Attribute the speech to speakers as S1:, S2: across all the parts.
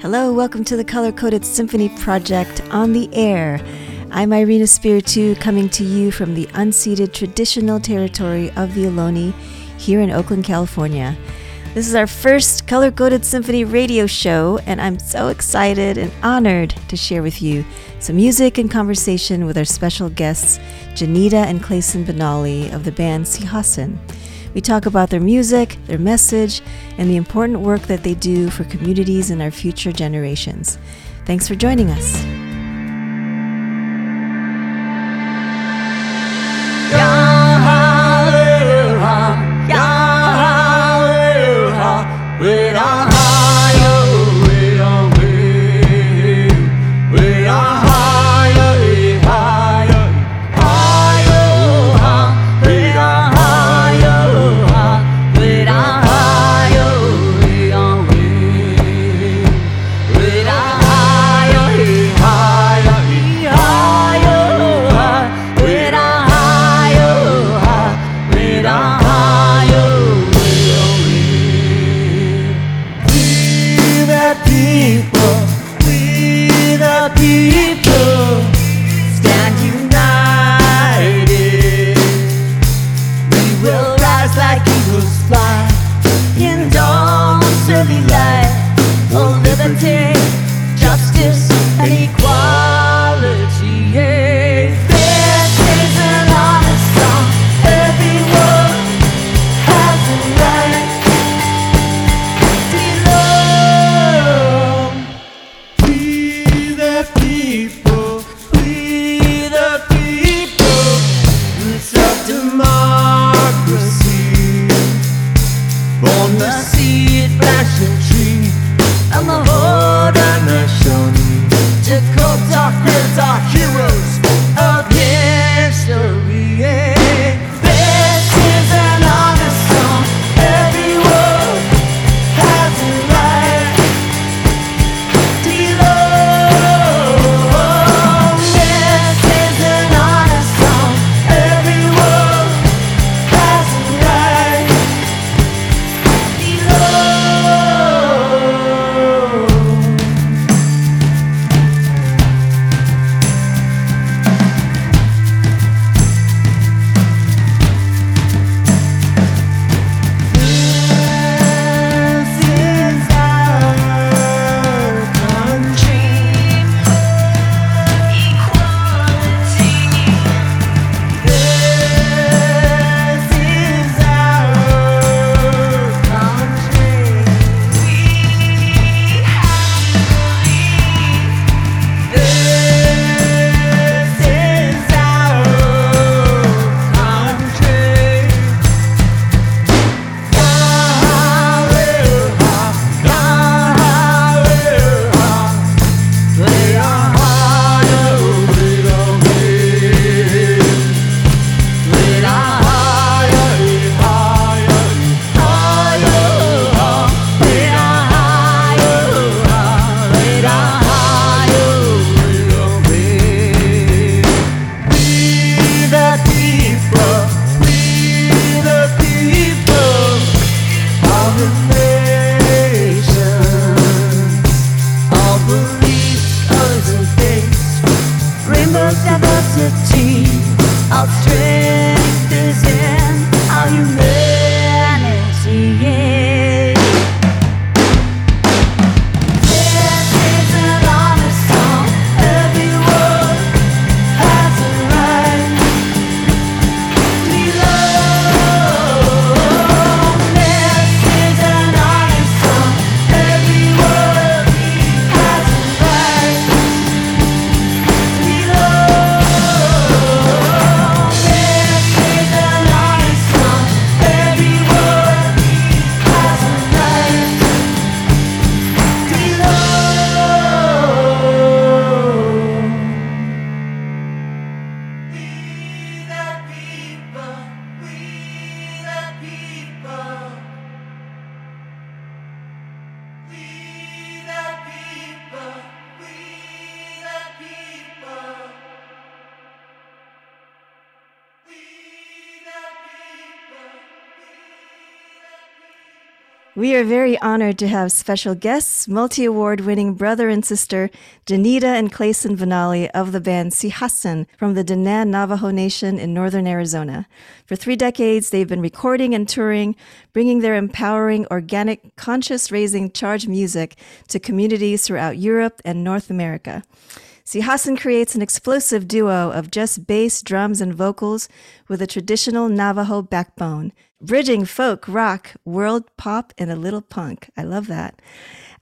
S1: Hello, welcome to the Color Coded Symphony Project on the air. I'm Irina Spiritu coming to you from the unceded traditional territory of the Ohlone here in Oakland, California. This is our first Color Coded Symphony radio show, and I'm so excited and honored to share with you some music and conversation with our special guests, Jeneda and Clayson Benally of the band Sihasin. We talk about their music, their message, and the important work that they do for communities and our future generations. Thanks for joining us.
S2: We are very honored to have special guests, multi award winning brother and sister Jeneda and Clayson Benally of the band Sihasin from the Diné Navajo Nation in northern Arizona. For three decades, they've been recording and touring, bringing their empowering, organic, conscious raising charge music to communities throughout Europe and North America. Sihasin creates an explosive duo of just bass, drums, and vocals with a traditional Navajo backbone, bridging folk, rock, world pop, and a little punk. I love that.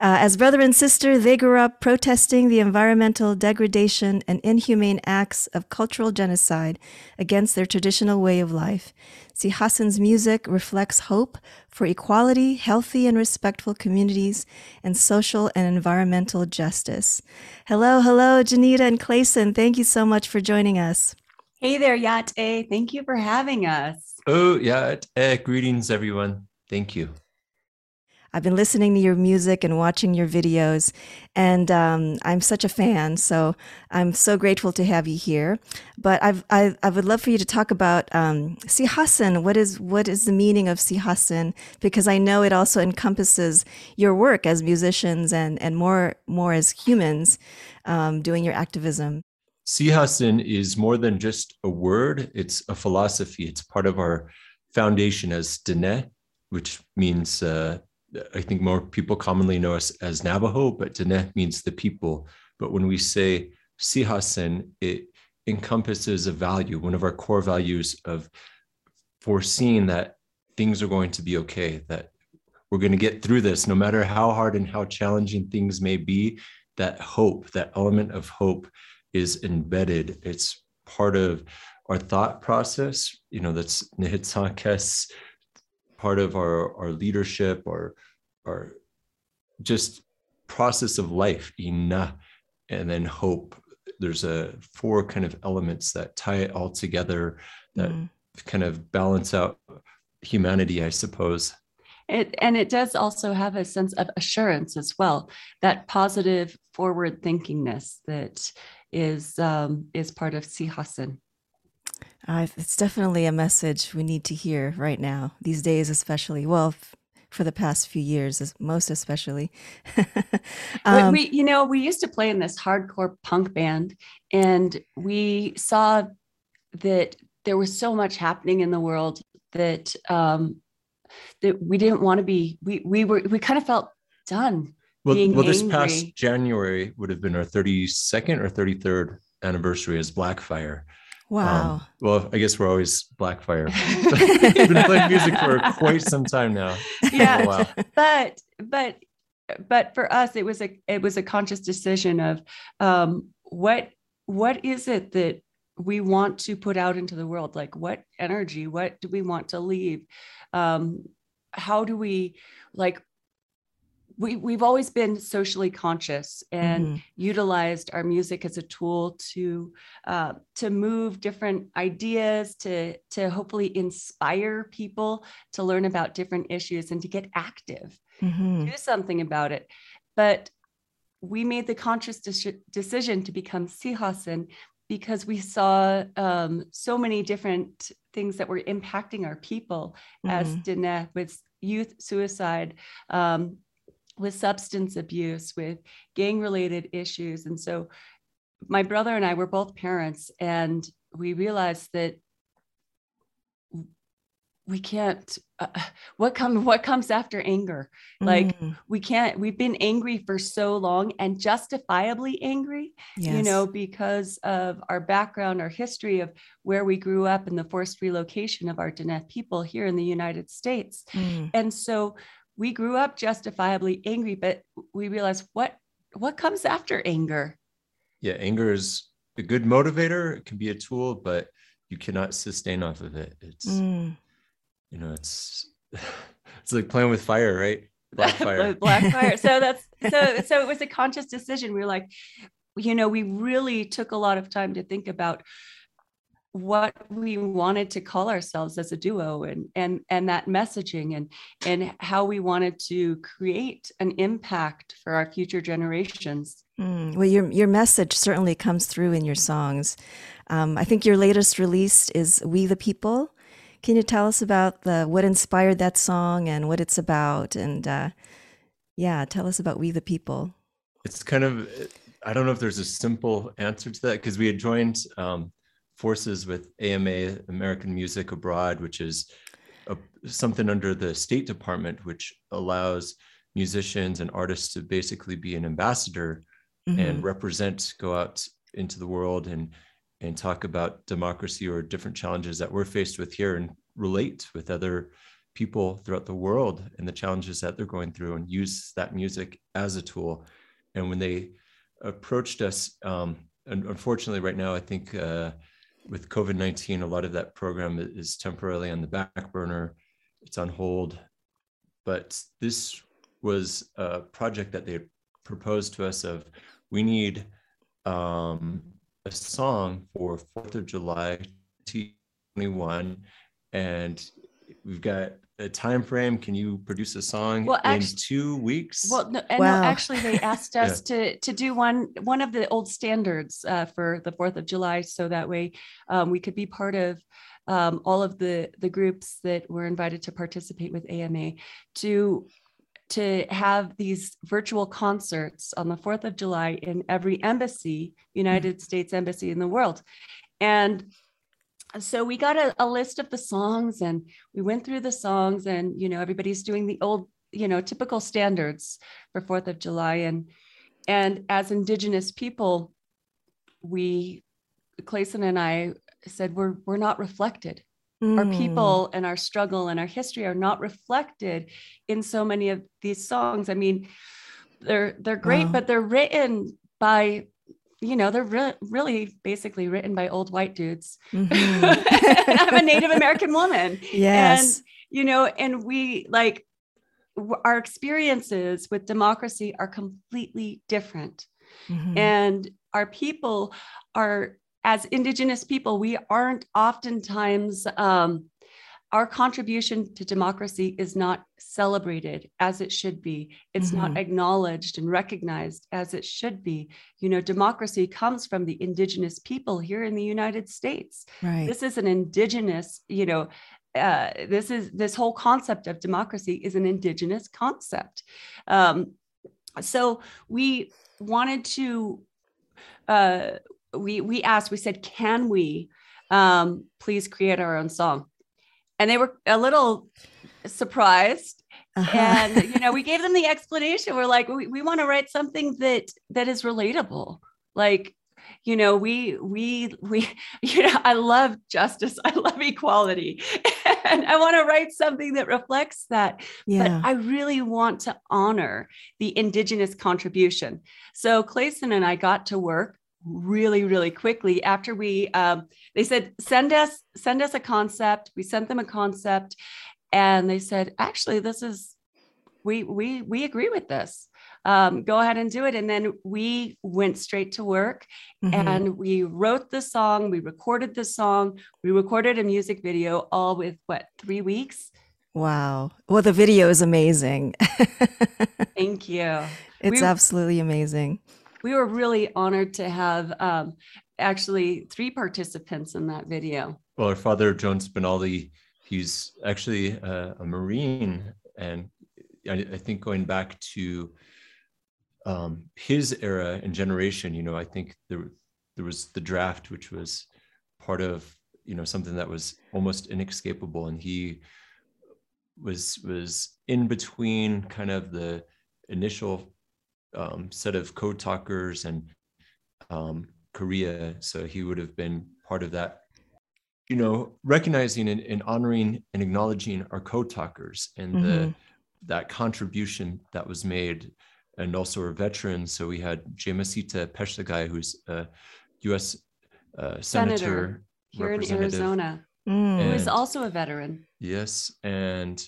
S2: Uh, as brother and sister, they grew up protesting the environmental degradation and inhumane acts of cultural genocide against their traditional way of life. Sihasin's music reflects hope for equality, healthy and respectful communities, and social and environmental justice. Hello, hello, Jeneda and Clayson. Thank you so much for joining us.
S3: Hey there, Yate. Thank you for having us.
S4: Oh, Yate. Greetings, everyone. Thank you.
S2: I've been listening to your music and watching your videos, and um, I'm such a fan. So I'm so grateful to have you here. But I've, I, I would love for you to talk about um, Sihasin. What is what is the meaning of Sihasin? Because I know it also encompasses your work as musicians and and more more as humans um, doing your activism.
S4: Sihasin is more than just a word; it's a philosophy. It's part of our foundation as Diné, which means uh, I think more people commonly know us as Navajo, but Diné means the people. But when we say Sihasin, it encompasses a value, one of our core values of foreseeing that things are going to be okay, that we're going to get through this, no matter how hard and how challenging things may be. That hope, that element of hope is embedded. It's part of our thought process. You know, that's Nihitsakes part of our, our leadership or our just process of life, ina, and then hope. There's a four kind of elements that tie it all together that mm. kind of balance out humanity, I suppose.
S3: It, and it does also have a sense of assurance as well, that positive forward thinkingness that is um, is part of Sihasin.
S2: Uh, it's definitely a message we need to hear right now, these days, especially. Well, f- for the past few years, most especially.
S3: um, we, you know, we used to play in this hardcore punk band, and we saw that there was so much happening in the world that um, that we didn't want to be. We we were we kind of felt done.
S4: Well, well, this angry. past January would have been our 32nd or 33rd anniversary as Blackfire.
S2: Wow. Um,
S4: well, I guess we're always Blackfire. We've been playing music for quite some time now.
S3: Yeah. Wow. But but but for us it was a it was a conscious decision of um what what is it that we want to put out into the world like what energy what do we want to leave um how do we like we, we've always been socially conscious and mm-hmm. utilized our music as a tool to uh, to move different ideas to to hopefully inspire people to learn about different issues and to get active mm-hmm. do something about it but we made the conscious de- decision to become Sihasin because we saw um, so many different things that were impacting our people mm-hmm. as Diné with youth suicide um, with substance abuse, with gang related issues. And so my brother and I were both parents, and we realized that we can't uh, what come what comes after anger like mm. we can't we've been angry for so long and justifiably angry yes. you know because of our background our history of where we grew up and the forced relocation of our Diné people here in the United States mm. and so we grew up justifiably angry, but we realized what what comes after anger.
S4: Yeah, anger is a good motivator. It can be a tool, but you cannot sustain off of it. It's mm. you know, it's it's like playing with fire, right?
S3: Black fire. Black fire. So that's so so it was a conscious decision. We were like, you know, we really took a lot of time to think about what we wanted to call ourselves as a duo and and and that messaging and and how we wanted to create an impact for our future generations
S2: mm, well your your message certainly comes through in your songs um, i think your latest release is we the people Can you tell us about the what inspired that song and what it's about? And uh, yeah, tell us about We the People.
S4: It's kind of I don't know if there's a simple answer to that because we had joined um, forces with AMA, American Music Abroad, which is a, something under the State Department, which allows musicians and artists to basically be an ambassador mm-hmm. and represent, go out into the world and and talk about democracy or different challenges that we're faced with here and relate with other people throughout the world and the challenges that they're going through and use that music as a tool. And when they approached us, um, and unfortunately, right now, I think uh, with COVID 19, a lot of that program is temporarily on the back burner, it's on hold. But this was a project that they proposed to us of we need um, a song for Fourth of July 2021, and we've got a time frame. Can you produce a song well, actually, in two weeks?
S3: Well, no, and wow. no, actually, they asked us yeah. to to do one one of the old standards uh, for the Fourth of July, so that way um, we could be part of um, all of the the groups that were invited to participate with AMA to to have these virtual concerts on the 4th of July in every embassy, United mm-hmm. States embassy in the world. And so we got a, a, list of the songs and we went through the songs and you know everybody's doing the old you know typical standards for fourth of july and and as indigenous people we clayson and i said we're we're not reflected Mm. Our people and our struggle and our history are not reflected in so many of these songs. I mean, they're they're great, wow. but they're written by you know they're re- really basically written by old white dudes mm-hmm. i'm a native american woman
S2: yes
S3: and you know and we like our experiences with democracy are completely different mm-hmm. and our people are as Indigenous people, we aren't oftentimes, um, our contribution to democracy is not celebrated as it should be. It's mm-hmm. not acknowledged and recognized as it should be. You know, democracy comes from the Indigenous people here in the United States.
S2: Right.
S3: This is an Indigenous, you know, uh, this is this whole concept of democracy is an Indigenous concept. Um, so we wanted to uh, we we asked, we said, can we um, please create our own song? And they were a little surprised. Uh-huh. And you know, we gave them the explanation. We're like, we, we want to write something that that is relatable. Like, you know, we we we, you know, I love justice, I love equality. and I want to write something that reflects that. Yeah. But I really want to honor the indigenous contribution. So Clayson and I got to work really really quickly after we um, they said send us send us a concept. We sent them a concept and they said actually this is we we we agree with this. Um, go ahead and do it. And then we went straight to work mm-hmm. and we wrote the song we recorded the song we recorded a music video all with what three weeks?
S2: Wow. Well the video is amazing.
S3: Thank you.
S2: It's we, absolutely amazing.
S3: we were really honored to have um, actually three participants in that video.
S4: Well, our father, Jones Benally, he's actually a, a Marine. And I, I, think going back to um, his era and generation, you know, I think there, there was the draft, which was part of, you know, something that was almost inescapable. And he was was in between kind of the initial um, set of code talkers and um, Korea. So he would have been part of that. You know, recognizing and, and honoring and acknowledging our code talkers and mm-hmm. the that contribution that was made, and also our veterans. So we had Jamescita Peshlakai, who's a U.S. Uh, senator, senator
S3: here in Arizona, mm. who is also a veteran.
S4: Yes, and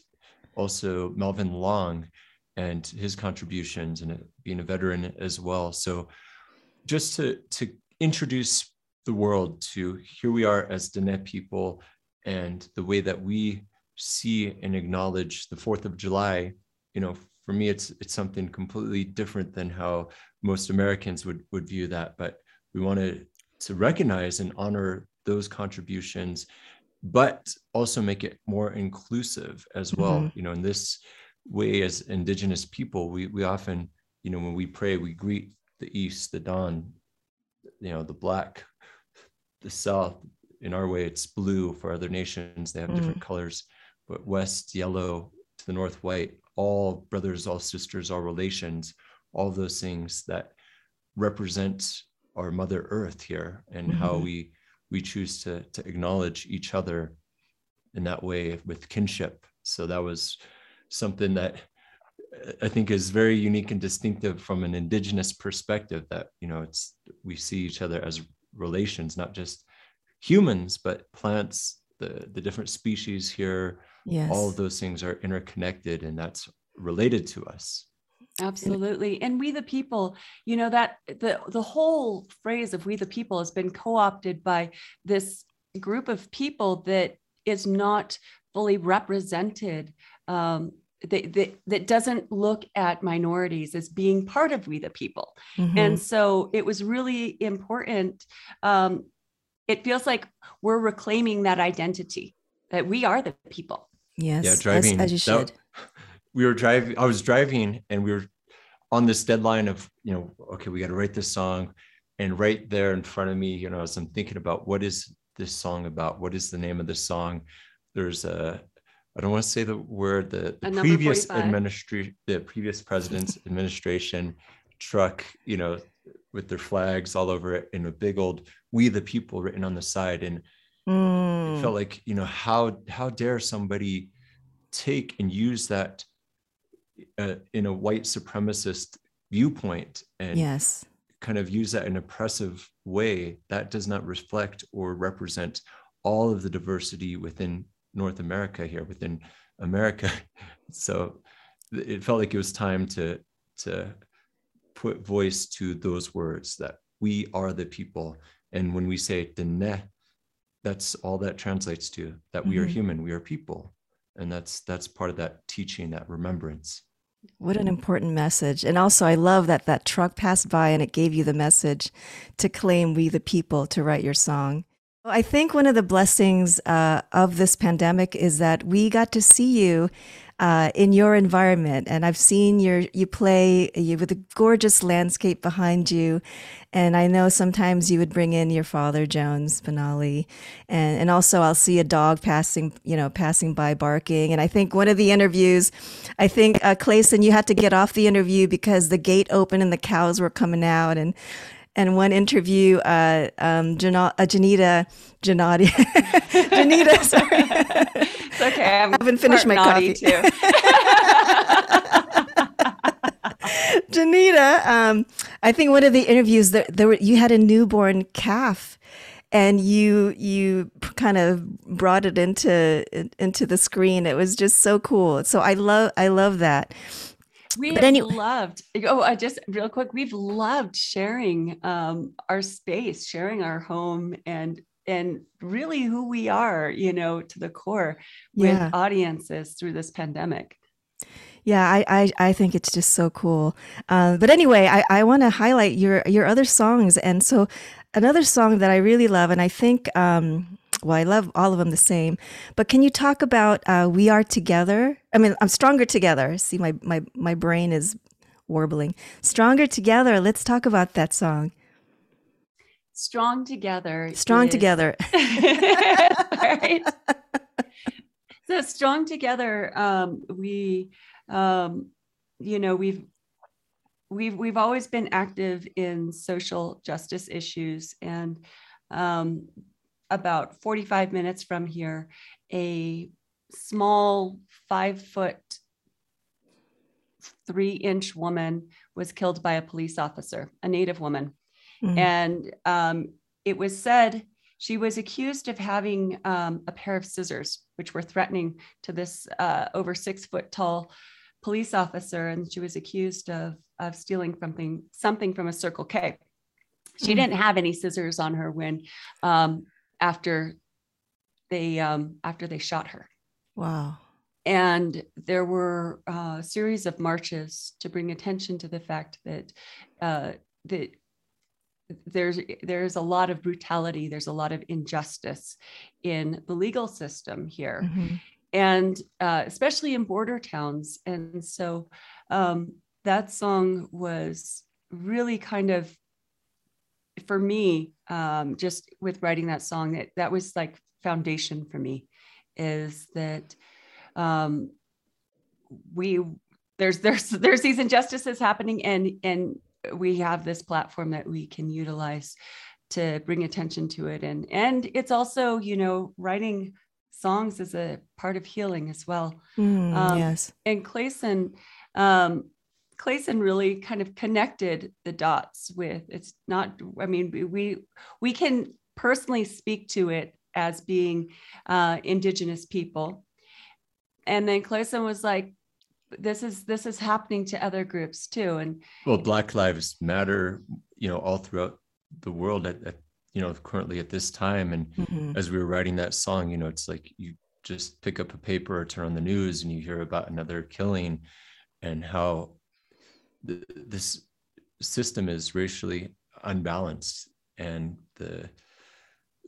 S4: also Melvin Long, and his contributions and being a veteran as well. So just to to introduce the world to here we are as Dene people and the way that we see and acknowledge the 4th of July, you know, for me it's it's something completely different than how most Americans would would view that. But we wanted to recognize and honor those contributions but also make it more inclusive as well.
S2: Mhm.
S4: You know, in this way, as Indigenous people, we we often, you know, when we pray, we greet the East, the dawn, you know, the black, the South. In our way, it's blue. For other nations, they have different colors, but West, yellow, to the North, white. All brothers, all sisters, all relations, all those things that represent our Mother Earth here, and how
S2: Mhm.
S4: we we choose to to acknowledge each other in that way with kinship. So that was something that I think is very unique and distinctive from an indigenous perspective that you know it's we see each other as relations, not just humans, but plants, the the different species here,
S2: Yes.
S4: all of those things are interconnected and that's related to us.
S3: Absolutely. And we the people, you know, that the the whole phrase of we the people has been co-opted by this group of people that is not fully represented. Um, that, that, that doesn't look at minorities as being part of we the people.
S2: Mhm.
S3: And so it was really important. Um, it feels like we're reclaiming that identity that we are the people.
S2: yes.
S4: yeah
S2: as-
S4: driving
S2: as, you
S4: that-
S2: should.
S4: we were driving i was driving and we were on this deadline of you know okay we got to write this song and right there in front of me you know as i'm thinking about what is this song about what is the name of this song there's a i don't want to say the word the, the previous administration the previous president's administration truck you know with their flags all over it and a big old we the people written on the side and
S2: Mm.
S4: it felt like you know how how dare somebody take and use that uh, in a white supremacist viewpoint and
S2: yes.
S4: kind of use that in an oppressive way that does not reflect or represent all of the diversity within north america here within america so it felt like it was time to to put voice to those words that we are the people and when we say Dene, that's all that translates to that we are
S2: Mhm.
S4: human we are people and that's that's part of that teaching that remembrance
S2: What an important message. And also, I love that that truck passed by and it gave you the message to claim we the people to write your song. I think one of the blessings uh, of this pandemic is that we got to see you uh, in your environment, and I've seen your you play you with a gorgeous landscape behind you, and I know sometimes you would bring in your father Jones Benally, and and also I'll see a dog passing you know passing by barking, and I think one of the interviews, I think uh, Clayson you had to get off the interview because the gate opened and the cows were coming out, and and one interview, uh, um, Jana- uh, Janita, Janati, Janita, sorry.
S3: It's okay. I'm
S2: I haven't finished my coffee.
S3: too.
S2: Janita, um, I think one of the interviews there, there were, you had a newborn calf, and you you kind of brought it into into the screen. It was just so cool. So I love I love that.
S3: We
S2: But
S3: have
S2: anyway-
S3: loved. Oh, I just real quick. We've loved sharing um, our space, sharing our home, and and really who we are. You know, to the core with
S2: Yeah.
S3: audiences through this pandemic.
S2: Yeah, I, I, I think it's just so cool. Uh, but anyway, I, I want to highlight your your other songs, and so another song that I really love, and I think, um, well, I love all of them the same. But can you talk about uh, "We Are Together"? I mean, I'm stronger together. See, my my my brain is warbling. Stronger together. Let's talk about that song.
S3: Strong together.
S2: Strong
S3: is-
S2: together.
S3: right. So strong together. Um, we, um, you know, we've we've we've always been active in social justice issues, and um, about forty five minutes from here, a small five foot three inch woman was killed by a police officer, a native woman.
S2: Mm.
S3: And um, it was said she was accused of having um, a pair of scissors, which were threatening to this uh, over six foot tall police officer. And she was accused of, of stealing something, something from a Circle K. She
S2: Mm.
S3: didn't have any scissors on her when um, after they um, after they shot her
S2: Wow.
S3: and there were uh, a series of marches to bring attention to the fact that uh, that there's there's a lot of brutality there's a lot of injustice in the legal system here mm-hmm. and uh, especially in border towns and so um, that song was really kind of for me um, just with writing that song that that was like foundation for me is that um, we there's there's there's these injustices happening and and we have this platform that we can utilize to bring attention to it. And and it's also you know writing songs is a part of healing as well.
S2: Mm, um, yes.
S3: and clayson um clayson really kind of connected the dots with it's not i mean we we can personally speak to it as being uh, indigenous people. And then clayson was like this is this is happening to other groups too. And
S4: well black lives matter you know all throughout the world at, at you know currently at this time. And mm-hmm. as we were writing that song you know it's like you just pick up a paper or turn on the news and you hear about another killing and how the, this system is racially unbalanced and the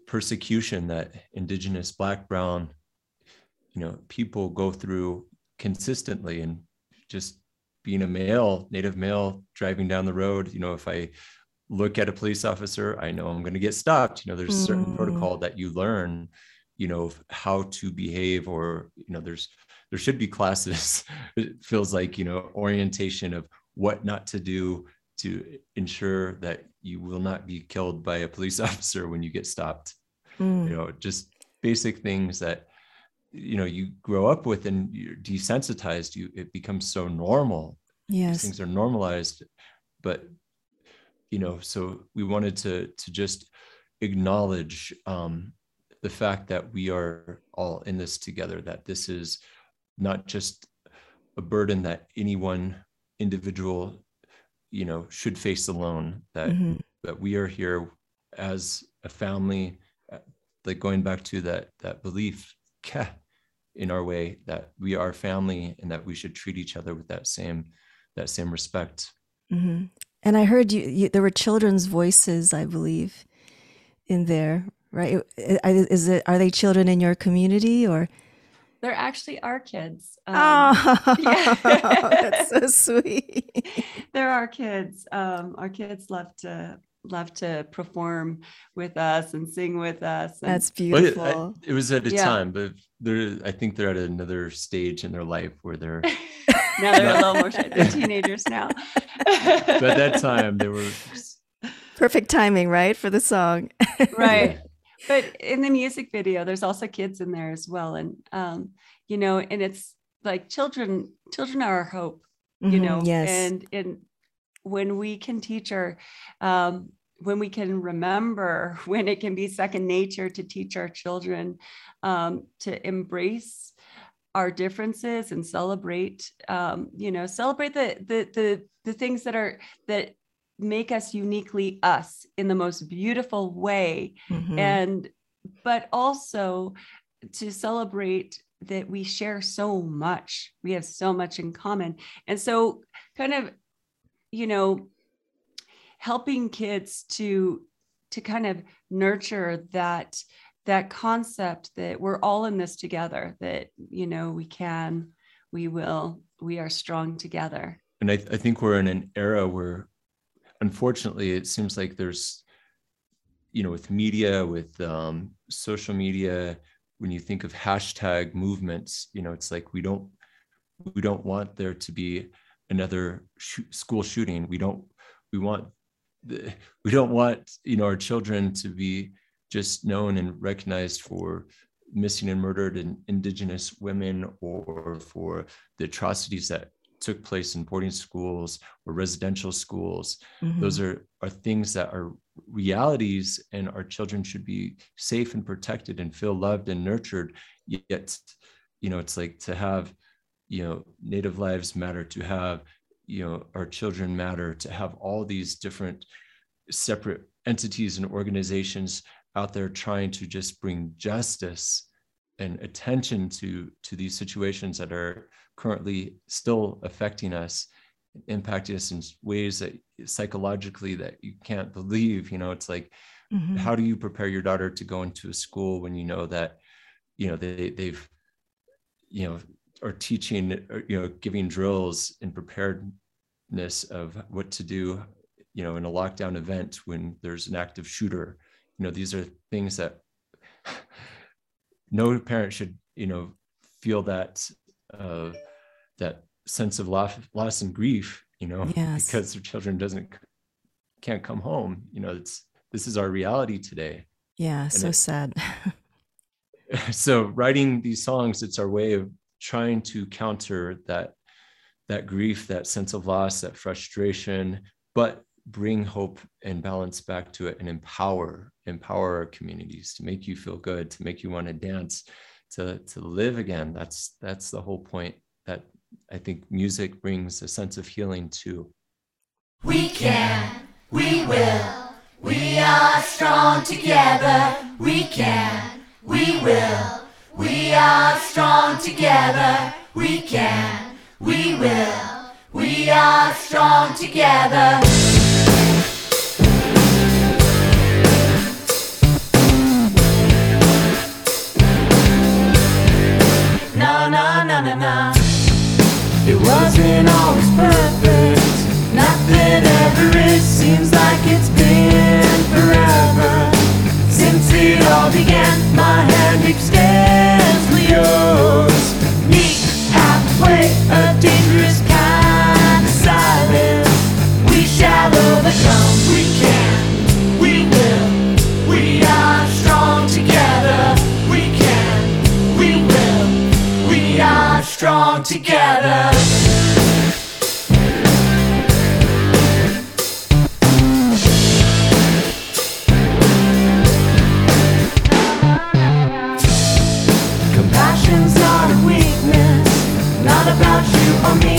S4: persecution that indigenous black brown you know people go through consistently and just being a male native male driving down the road you know if i look at a police officer i know i'm going to get stopped you know there's a certain mm. protocol that you learn you know how to behave or you know there's there should be classes it feels like you know orientation of what not to do to ensure that you will not be killed by a police officer when you get stopped. Mm. you know just basic things that you know you grow up with and you're desensitized you it becomes so normal.
S2: Yes.
S4: These things are normalized but you know so we wanted to to just acknowledge um the fact that we are all in this together that this is not just a burden that any one individual you know should face alone that mm-hmm. that we are here as a family uh, like going back to that that belief in our way that we are family and that we should treat each other with that same that same respect
S2: mm-hmm. and i heard you, you, there were children's voices i believe in there right is it are they children in your community or
S3: they're actually our kids
S2: um, oh yeah. that's so sweet
S3: they're our kids um, our kids love to love to perform with us and sing with us.
S2: And, That's beautiful.
S4: It, I, it, was at a yeah. time, but they're I think they're at another stage in their life where they're
S3: now they're a little more they're teenagers now.
S4: but at that time they were
S2: perfect timing, right, for the song.
S3: right. But in the music video, there's also kids in there as well. And um, you know, and it's like children, children are our hope, you mm-hmm, know,
S2: yes.
S3: and and when we can teach our um, when we can remember when it can be second nature to teach our children um, to embrace our differences and celebrate um, you know celebrate the, the the the things that are that make us uniquely us in the most beautiful way. Mm-hmm. and but also to celebrate that we share so much we have so much in common. And so kind of you know helping kids to to kind of nurture that that concept that we're all in this together that you know we can we will we are strong together.
S4: And i, I think we're in an era where unfortunately it seems like there's you know with media with um, social media when you think of hashtag movements you know it's like we don't we don't want there to be another sh- school shooting. We don't we want we don't want you know our children to be just known and recognized for missing and murdered and indigenous women or for the atrocities that took place in boarding schools or residential schools mm-hmm. those are are things that are realities and our children should be safe and protected and feel loved and nurtured yet you know it's like to have you know native lives matter to have you know our children matter to have all these different separate entities and organizations out there trying to just bring justice and attention to to these situations that are currently still affecting us impacting us in ways that psychologically that you can't believe you know it's like
S2: Mhm.
S4: how do you prepare your daughter to go into a school when you know that you know they they've you know are teaching or, you know giving drills in preparedness of what to do you know in a lockdown event when there's an active shooter you know these are things that no parent should you know feel that uh that sense of loss, loss and grief you know
S2: Yes.
S4: because their children doesn't can't come home you know it's this is our reality today
S2: Yeah, so
S4: it-
S2: sad.
S4: so writing these songs it's our way of trying to counter that that grief that sense of loss that frustration but bring hope and balance back to it and empower empower our communities to make you feel good to make you want to dance to to live again that's that's the whole point that i think music brings a sense of healing too
S1: We can, we will, we are strong together. We can, we will, we are strong together. We can, we will, we are strong together. It wasn't always perfect. Not that ever is. Seems like it's been forever since it all began. My hand extends to yours. Meet halfway, a dangerous kind of silence. We shall overcome. We can. We will. We are strong together. We can. We will. We are strong together. Or me,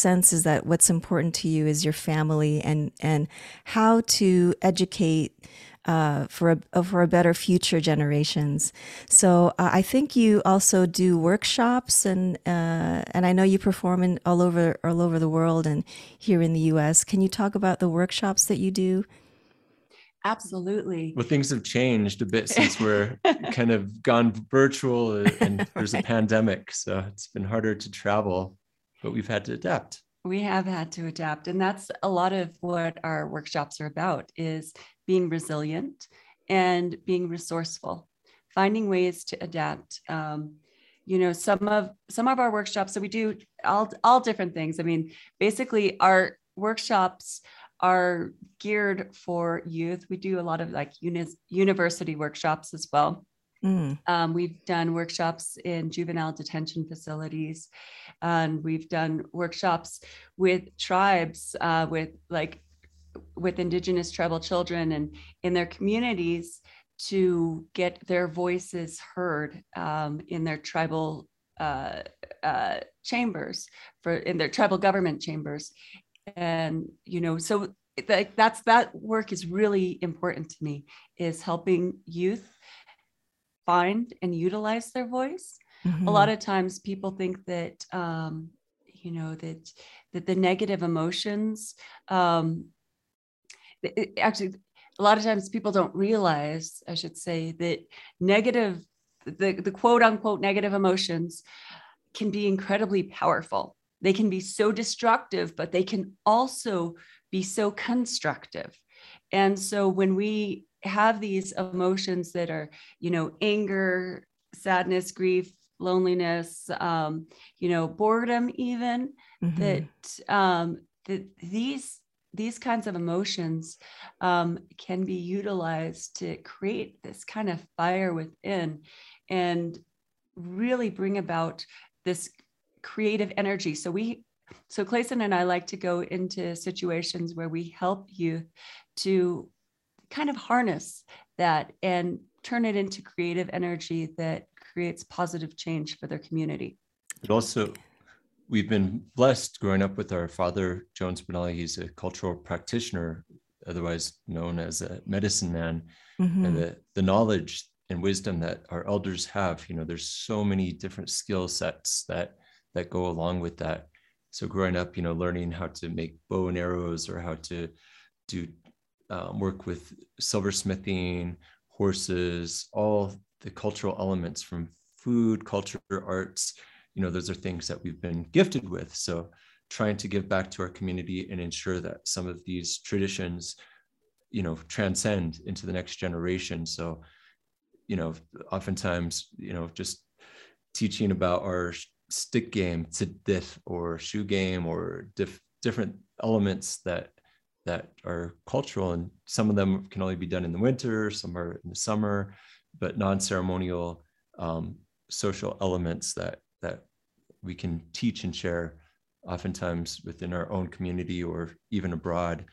S2: sense is that what's important to you is your family and and how to educate uh, for a uh, for a better future generations. So uh, I think you also do workshops and uh, and I know you perform in all over all over the world and here in the U.S. Can you talk about the workshops that you do?
S3: Absolutely.
S4: Well, things have changed a bit since we're kind of gone virtual and there's a pandemic, so it's been harder to travel, but we've had to adapt.
S3: We have had to adapt and that's a lot of what our workshops are about is being resilient and being resourceful finding ways to adapt. Um, you know some of some of our workshops so we do all all different things. I mean basically our workshops are geared for youth. We do a lot of like uni- university workshops as well Mm. Um, we've done workshops in juvenile detention facilities, and we've done workshops with tribes, uh, with like with Indigenous tribal children and in their communities to get their voices heard um, in their tribal uh, uh, chambers for in their tribal government chambers, and you know so like that's that work is really important to me is helping youth find and utilize their voice. Mm-hmm. A lot of times people think that, um, you know, that, that the negative emotions, um, it, actually, a lot of times people don't realize, I should say, that negative, the, the quote unquote negative emotions can be incredibly powerful. They can be so destructive, but they can also be so constructive. And so when we have these emotions that are, you know, anger, sadness, grief, loneliness, um, you know, boredom, even mm-hmm. that um, that these these kinds of emotions um, can be utilized to create this kind of fire within and really bring about this creative energy. So we so Clayson and I like to go into situations where we help you to kind of harness that and turn it into creative energy that creates positive change for their community.
S4: But also, we've been blessed growing up with our father, Jones Benally. He's a cultural practitioner, otherwise known as a medicine man. Mm-hmm. And the, the knowledge and wisdom that our elders have, you know, there's so many different skill sets that that go along with that. So growing up, you know, learning how to make bow and arrows or how to do um, work with silversmithing, horses, all the cultural elements from food, culture, arts. You know, those are things that we've been gifted with. So trying to give back to our community and ensure that some of these traditions, you know, transcend into the next generation. So, you know, oftentimes, you know, just teaching about our stick game to diff or shoe game or diff, different elements that that are cultural and some of them can only be done in the winter some are in the summer but non-ceremonial um, social elements that that we can teach and share oftentimes within our own community or even abroad.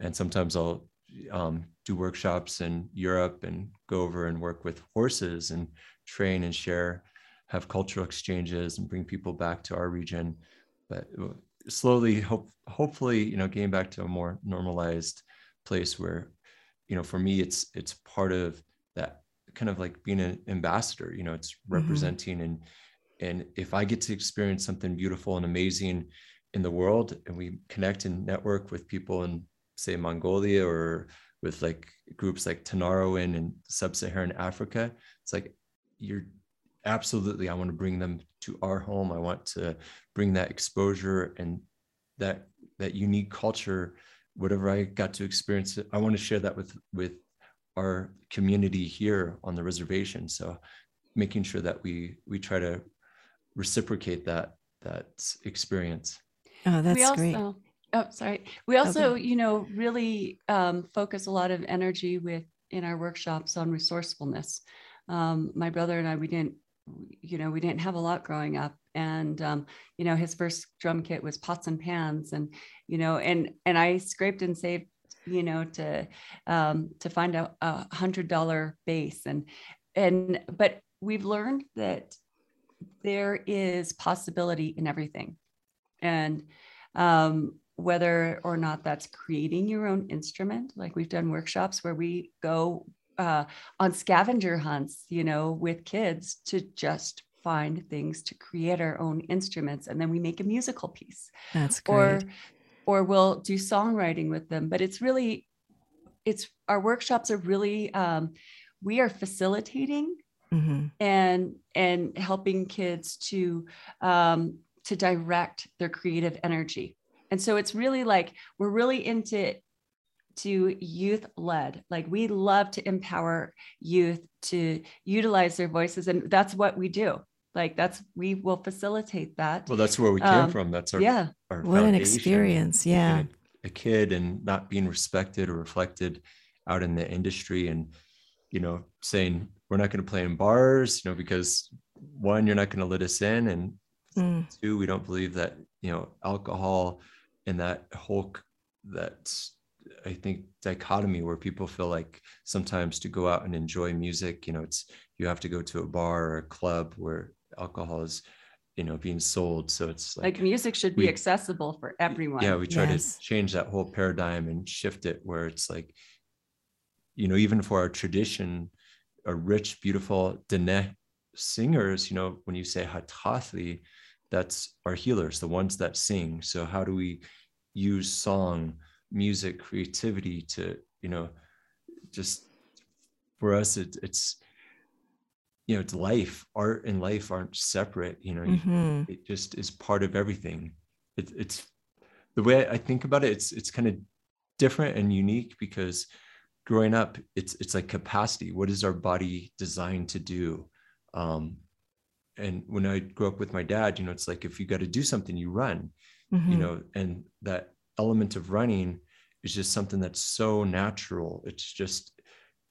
S4: And sometimes i'll um, do workshops in europe and go over and work with horses and train and share have cultural exchanges and bring people back to our region. But slowly hope hopefully you know getting back to a more normalized place where you know for me it's it's part of that kind of like being an ambassador you know it's mm-hmm. representing mm-hmm. and and if i get to experience something beautiful and amazing in the world and we connect and network with people in say mongolia or with like groups like Tinariwen in sub-saharan africa it's like you're absolutely i want to bring them to our home. I want to bring that exposure and that that unique culture whatever i got to experience i want to share that with with our community here on the reservation. So making sure that we we try to reciprocate that that experience.
S2: Oh that's
S3: also,
S2: great.
S3: oh sorry. We also okay. you know really um, focus a lot of energy with in our workshops on resourcefulness. Um, my brother and i we didn't you know, we didn't have a lot growing up. And, um, you know, his first drum kit was pots and pans and, you know, and, and I scraped and saved, you know, to, um, to find a, a hundred dollar bass and, and, but we've learned that there is possibility in everything. And um, whether or not that's creating your own instrument. Like we've done workshops where we go uh, on scavenger hunts, you know, with kids to just find things to create our own instruments, and then we make a musical piece.
S2: That's great.
S3: Or, or we'll do songwriting with them. But it's really, it's our workshops are really, um, we are facilitating
S2: hmm
S3: and and helping kids to um, to direct their creative energy and so it's really like we're really into to youth led like we love to empower youth to utilize their voices and that's what we do like that's we will facilitate that
S4: Well, that's where we came
S3: Um,
S4: from. That's our,
S3: yeah
S4: our
S2: What an experience. Yeah.
S4: A, a kid and not being respected or reflected out in the industry and, you know, saying we're not going to play in bars, you know, because one, you're not going to let us in. And
S2: Mm.
S4: two, we don't believe that, you know, alcohol and that whole, c- that's, I think, dichotomy where people feel like sometimes to go out and enjoy music, you know, it's, you have to go to a bar or a club where alcohol is, you know, being sold. So it's
S3: like music should be
S4: we-
S3: accessible for everyone
S4: yeah we try
S2: Yes.
S4: to change that whole paradigm and shift it where it's like you know even for our tradition a rich beautiful Diné singers you know when you say hatathli, that's our healers the ones that sing so how do we use song music creativity to you know just for us it, it's you know it's life art and life aren't separate you know you-
S2: hmm
S4: it just is part of everything. It, it's the way I think about it. It's it's kind of different and unique because growing up, it's it's like capacity. What is our body designed to do? Um, and when I grew up with my dad, you know, it's like if you got to do something, you run.
S2: hmm
S4: You know, and that element of running is just something that's so natural. It's just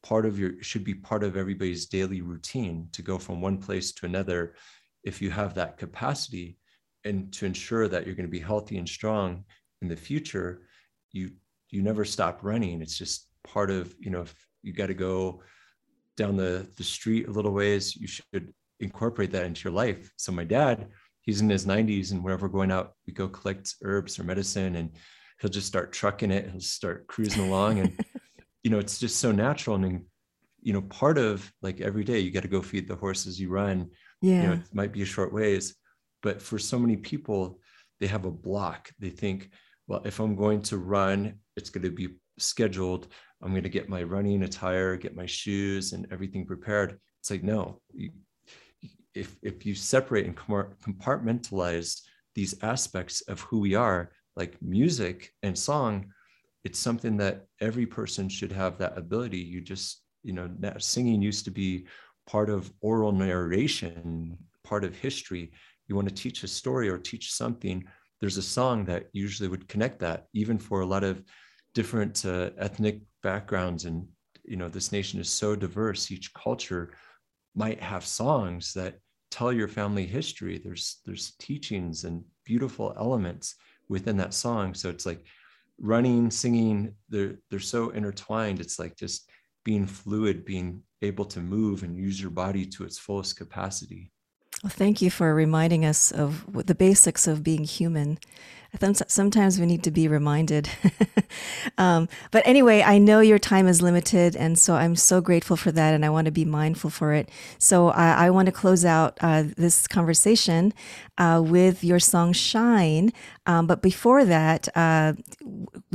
S4: part of your should be part of everybody's daily routine to go from one place to another if you have that capacity. And to ensure that you're going to be healthy and strong in the future you you never stop running. It's just part of you know if you got to go down the the street a little ways you should incorporate that into your life. So my dad he's in his 90s and whenever we're going out we go collect herbs or medicine and he'll just start trucking it he'll start cruising along and you know it's just so natural. And you know part of like every day you got to go feed the horses you run
S2: yeah
S4: you know it might be a short ways but for so many people they have a block. They think well if i'm going to run it's going to be scheduled. I'm going to get my running attire get my shoes and everything prepared. It's like no. You, if if you separate and compartmentalize these aspects of who we are like music and song it's something that every person should have that ability. You just you know singing used to be part of oral narration part of history. You want to teach a story or teach something there's a song that usually would connect that even for a lot of different uh, ethnic backgrounds. And you know this nation is so diverse each culture might have songs that tell your family history. There's there's teachings and beautiful elements within that song. So it's like running singing they're they're so intertwined. It's like just being fluid being able to move and use your body to its fullest capacity
S2: Well, thank you for reminding us of the basics of being human. Sometimes we need to be reminded. um, but anyway, I know your time is limited, and so I'm so grateful for that, and I want to be mindful for it. So I, I want to close out uh, this conversation uh, with your song "Shine." Um, but before that, uh,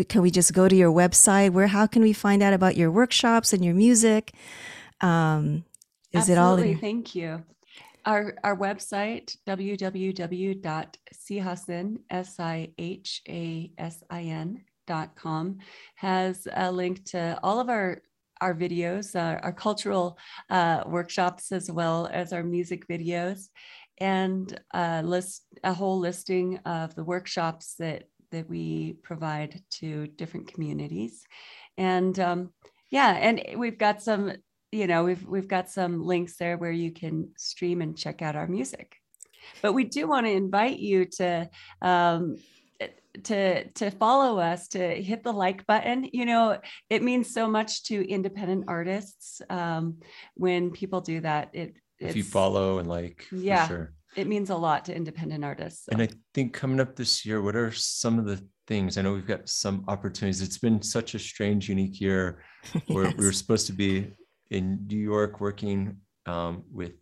S2: can we just go to your website? Where how can we find out about your workshops and your music? Um, is it all?
S3: Absolutely.
S2: In,
S3: Thank you. Our, our website, www.sihasin, S-I-H-A-S-I-N dot com has a link to all of our our videos, uh, our cultural uh, workshops, as well as our music videos, and a list a whole listing of the workshops that that we provide to different communities, and um, yeah, and we've got some you know we've we've got some links there where you can stream and check out our music but we do want to invite you to um, to to follow us to hit the like button you know it means so much to independent artists um, when people do that it
S4: if you follow and like
S3: Yeah.
S4: for sure
S3: it means a lot to independent artists. so.
S4: And I think coming up this year, what are some of the things? I know we've got some opportunities. It's been such a strange, unique year where we were supposed to be in New York working um, with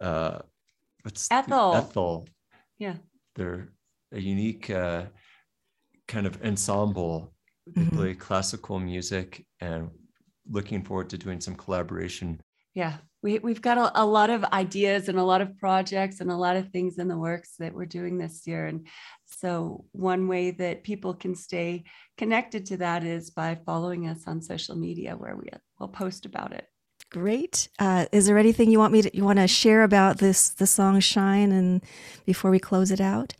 S4: uh, what's the-
S3: Ethel.
S4: Ethel.
S3: Yeah.
S4: They're a unique uh, kind of ensemble. They
S2: Mhm.
S4: play classical music and looking forward to doing some collaboration.
S3: yeah we, we've got a, a lot of ideas and a lot of projects and a lot of things in the works that we're doing this year and so one way that people can stay connected to that is by following us on social media where we will post about it
S2: Great. Uh, is there anything you want me to you want to share about this the song "Shine" and before we close it out?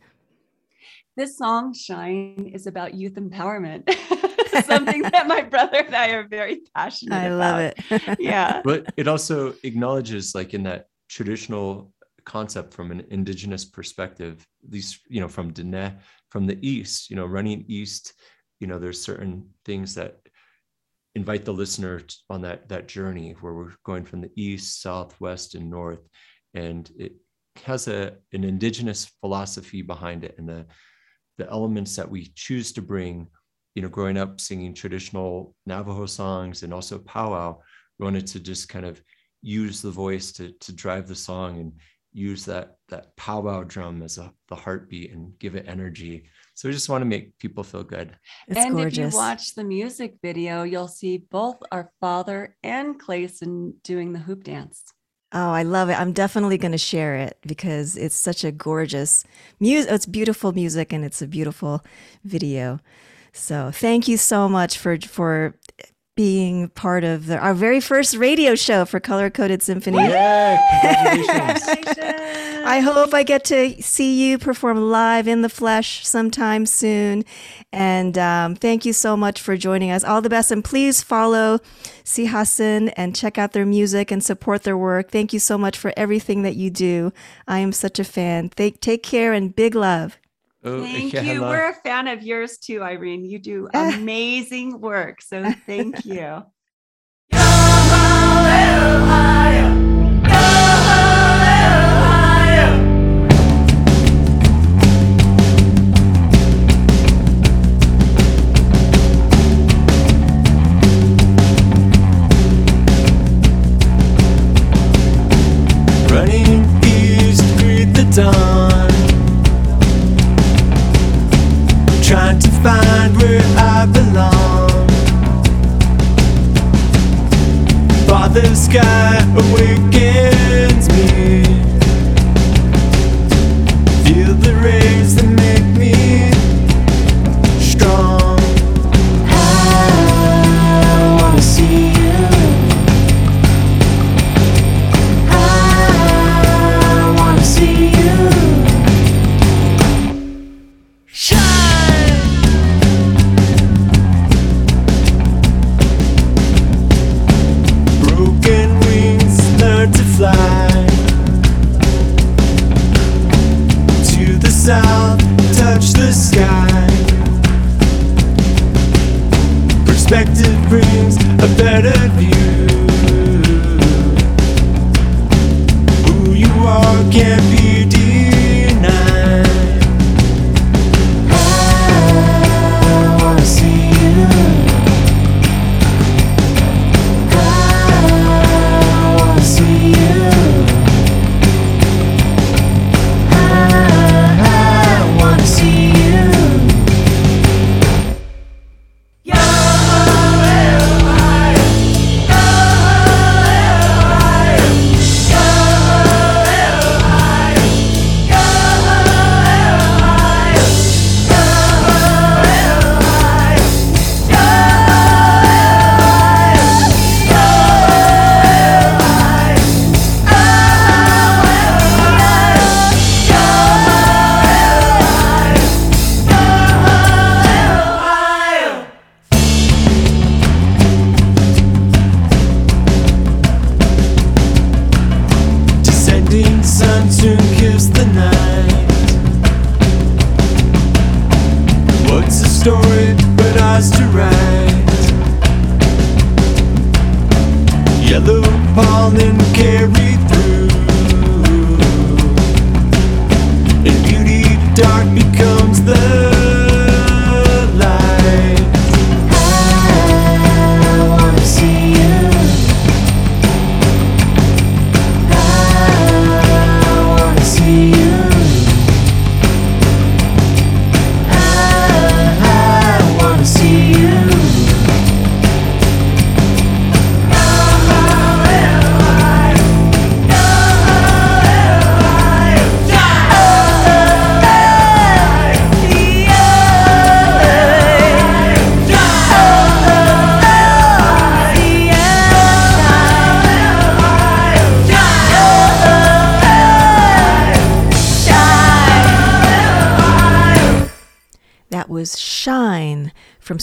S3: this song shine is about youth empowerment something that my brother and i are very passionate
S2: I
S3: about I
S2: love it.
S3: yeah
S4: but it also acknowledges like in that traditional concept from an indigenous perspective at least you know from Diné, from the east you know running east you know there's certain things that invite the listener on that that journey where we're going from the east south west and north. And it has a an indigenous philosophy behind it and the the elements that we choose to bring. You know growing up singing traditional navajo songs and also powwow we wanted to just kind of use the voice to to drive the song and use that that powwow drum as a, the heartbeat and give it energy so we just want to make people feel good
S2: It's
S3: and
S2: gorgeous.
S3: if you watch the music video, you'll see both our father and Clayson doing the hoop dance.
S2: Oh, I love it. I'm definitely going to share it because it's such a gorgeous music. It's beautiful music and it's a beautiful video. So thank you so much for for being part of the, our very first radio show for Color Coded Symphony.
S4: yeah congratulations
S2: I hope I get to see you perform live in the flesh sometime soon. And um, thank you so much for joining us. All the best. And please follow Sihasin and check out their music and support their work. Thank you so much for everything that you do. I am such a fan. Take, take care and big love.
S4: Oh,
S3: Thank
S4: okay,
S3: you.
S4: hello.
S3: We're a fan of yours too, Irene. You do amazing work. So thank you.
S1: Running east, greet the dawn. Sky awakens south, touch the sky. Perspective brings a better view. Who you are can't be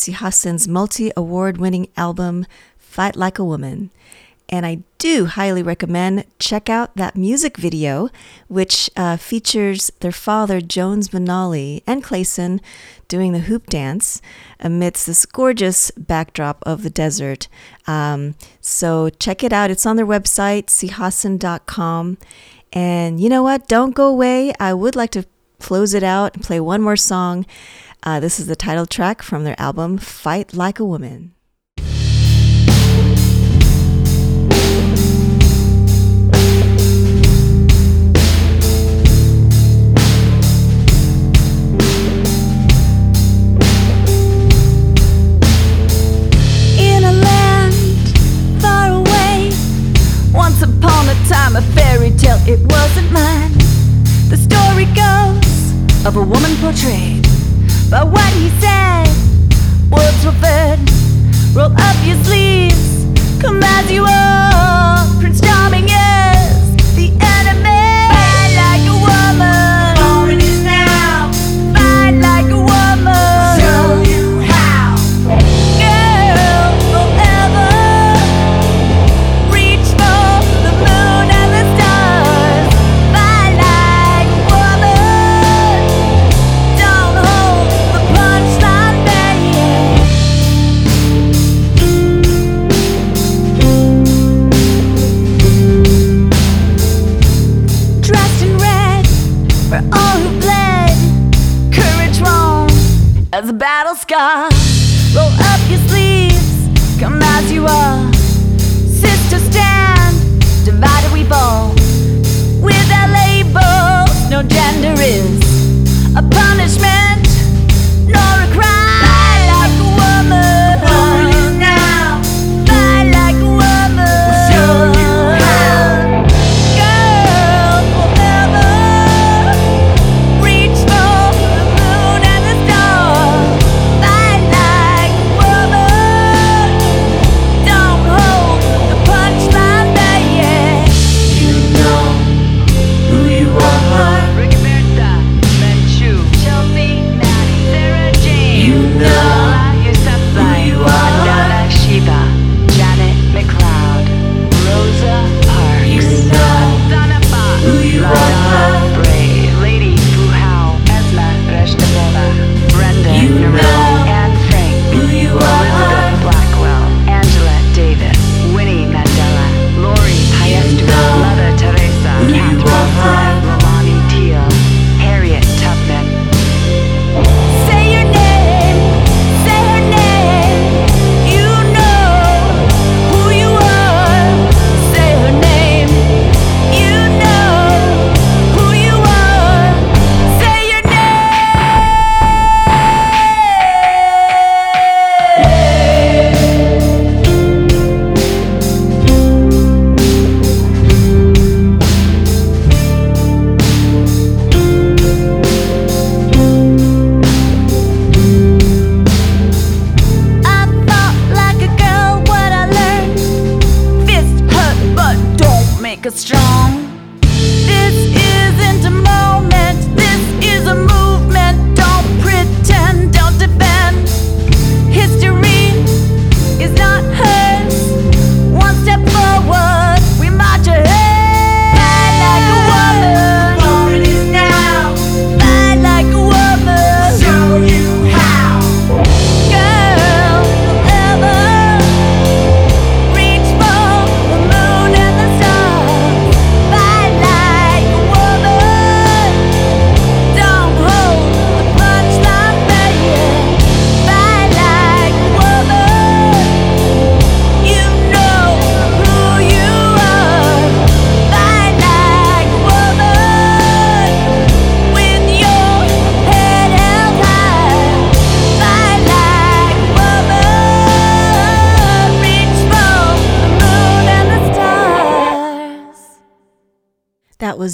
S2: Sihasin's multi award winning album, Fight Like a Woman. And I do highly recommend check out that music video, which uh, features their father, Jones Benally, and Clayson doing the hoop dance amidst this gorgeous backdrop of the desert. Um, so check it out. It's on their website, sihasin.com. And you know what? Don't go away. I would like to close it out and play one more song. Uh, this is the title track from their album, Fight Like a Woman.
S1: In a land far away, once upon a time, a fairy tale, it wasn't mine. The story goes of a woman portrayed by what he said. Were fed, roll up your sleeves, come as you are. Prince Charming is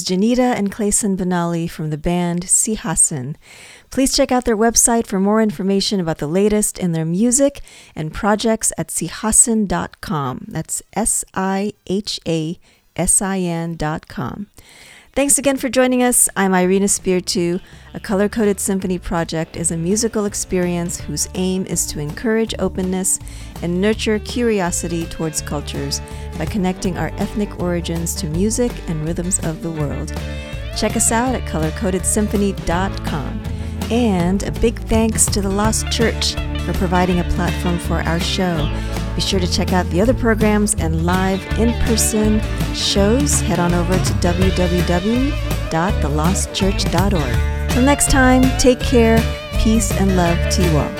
S1: Jeneda and
S2: Clayson Benally from the band Sihasin. Please check out their website for more information about the latest in their music and projects at sihasin.com. That's S I H A S I N.com. Thanks again for joining us. I'm Irina Spear Spiritu. A color coded symphony project is a musical experience whose aim is to encourage openness and nurture curiosity towards cultures by connecting our ethnic origins to music and rhythms of the world. Check us out at colorcodedsymphony.com. And a big thanks to the Lost Church for providing a platform for our show. Be sure to check out the other programs and live in person shows. Head on over to www.thelostchurch.org. Till next time, take care, peace, and love to you all.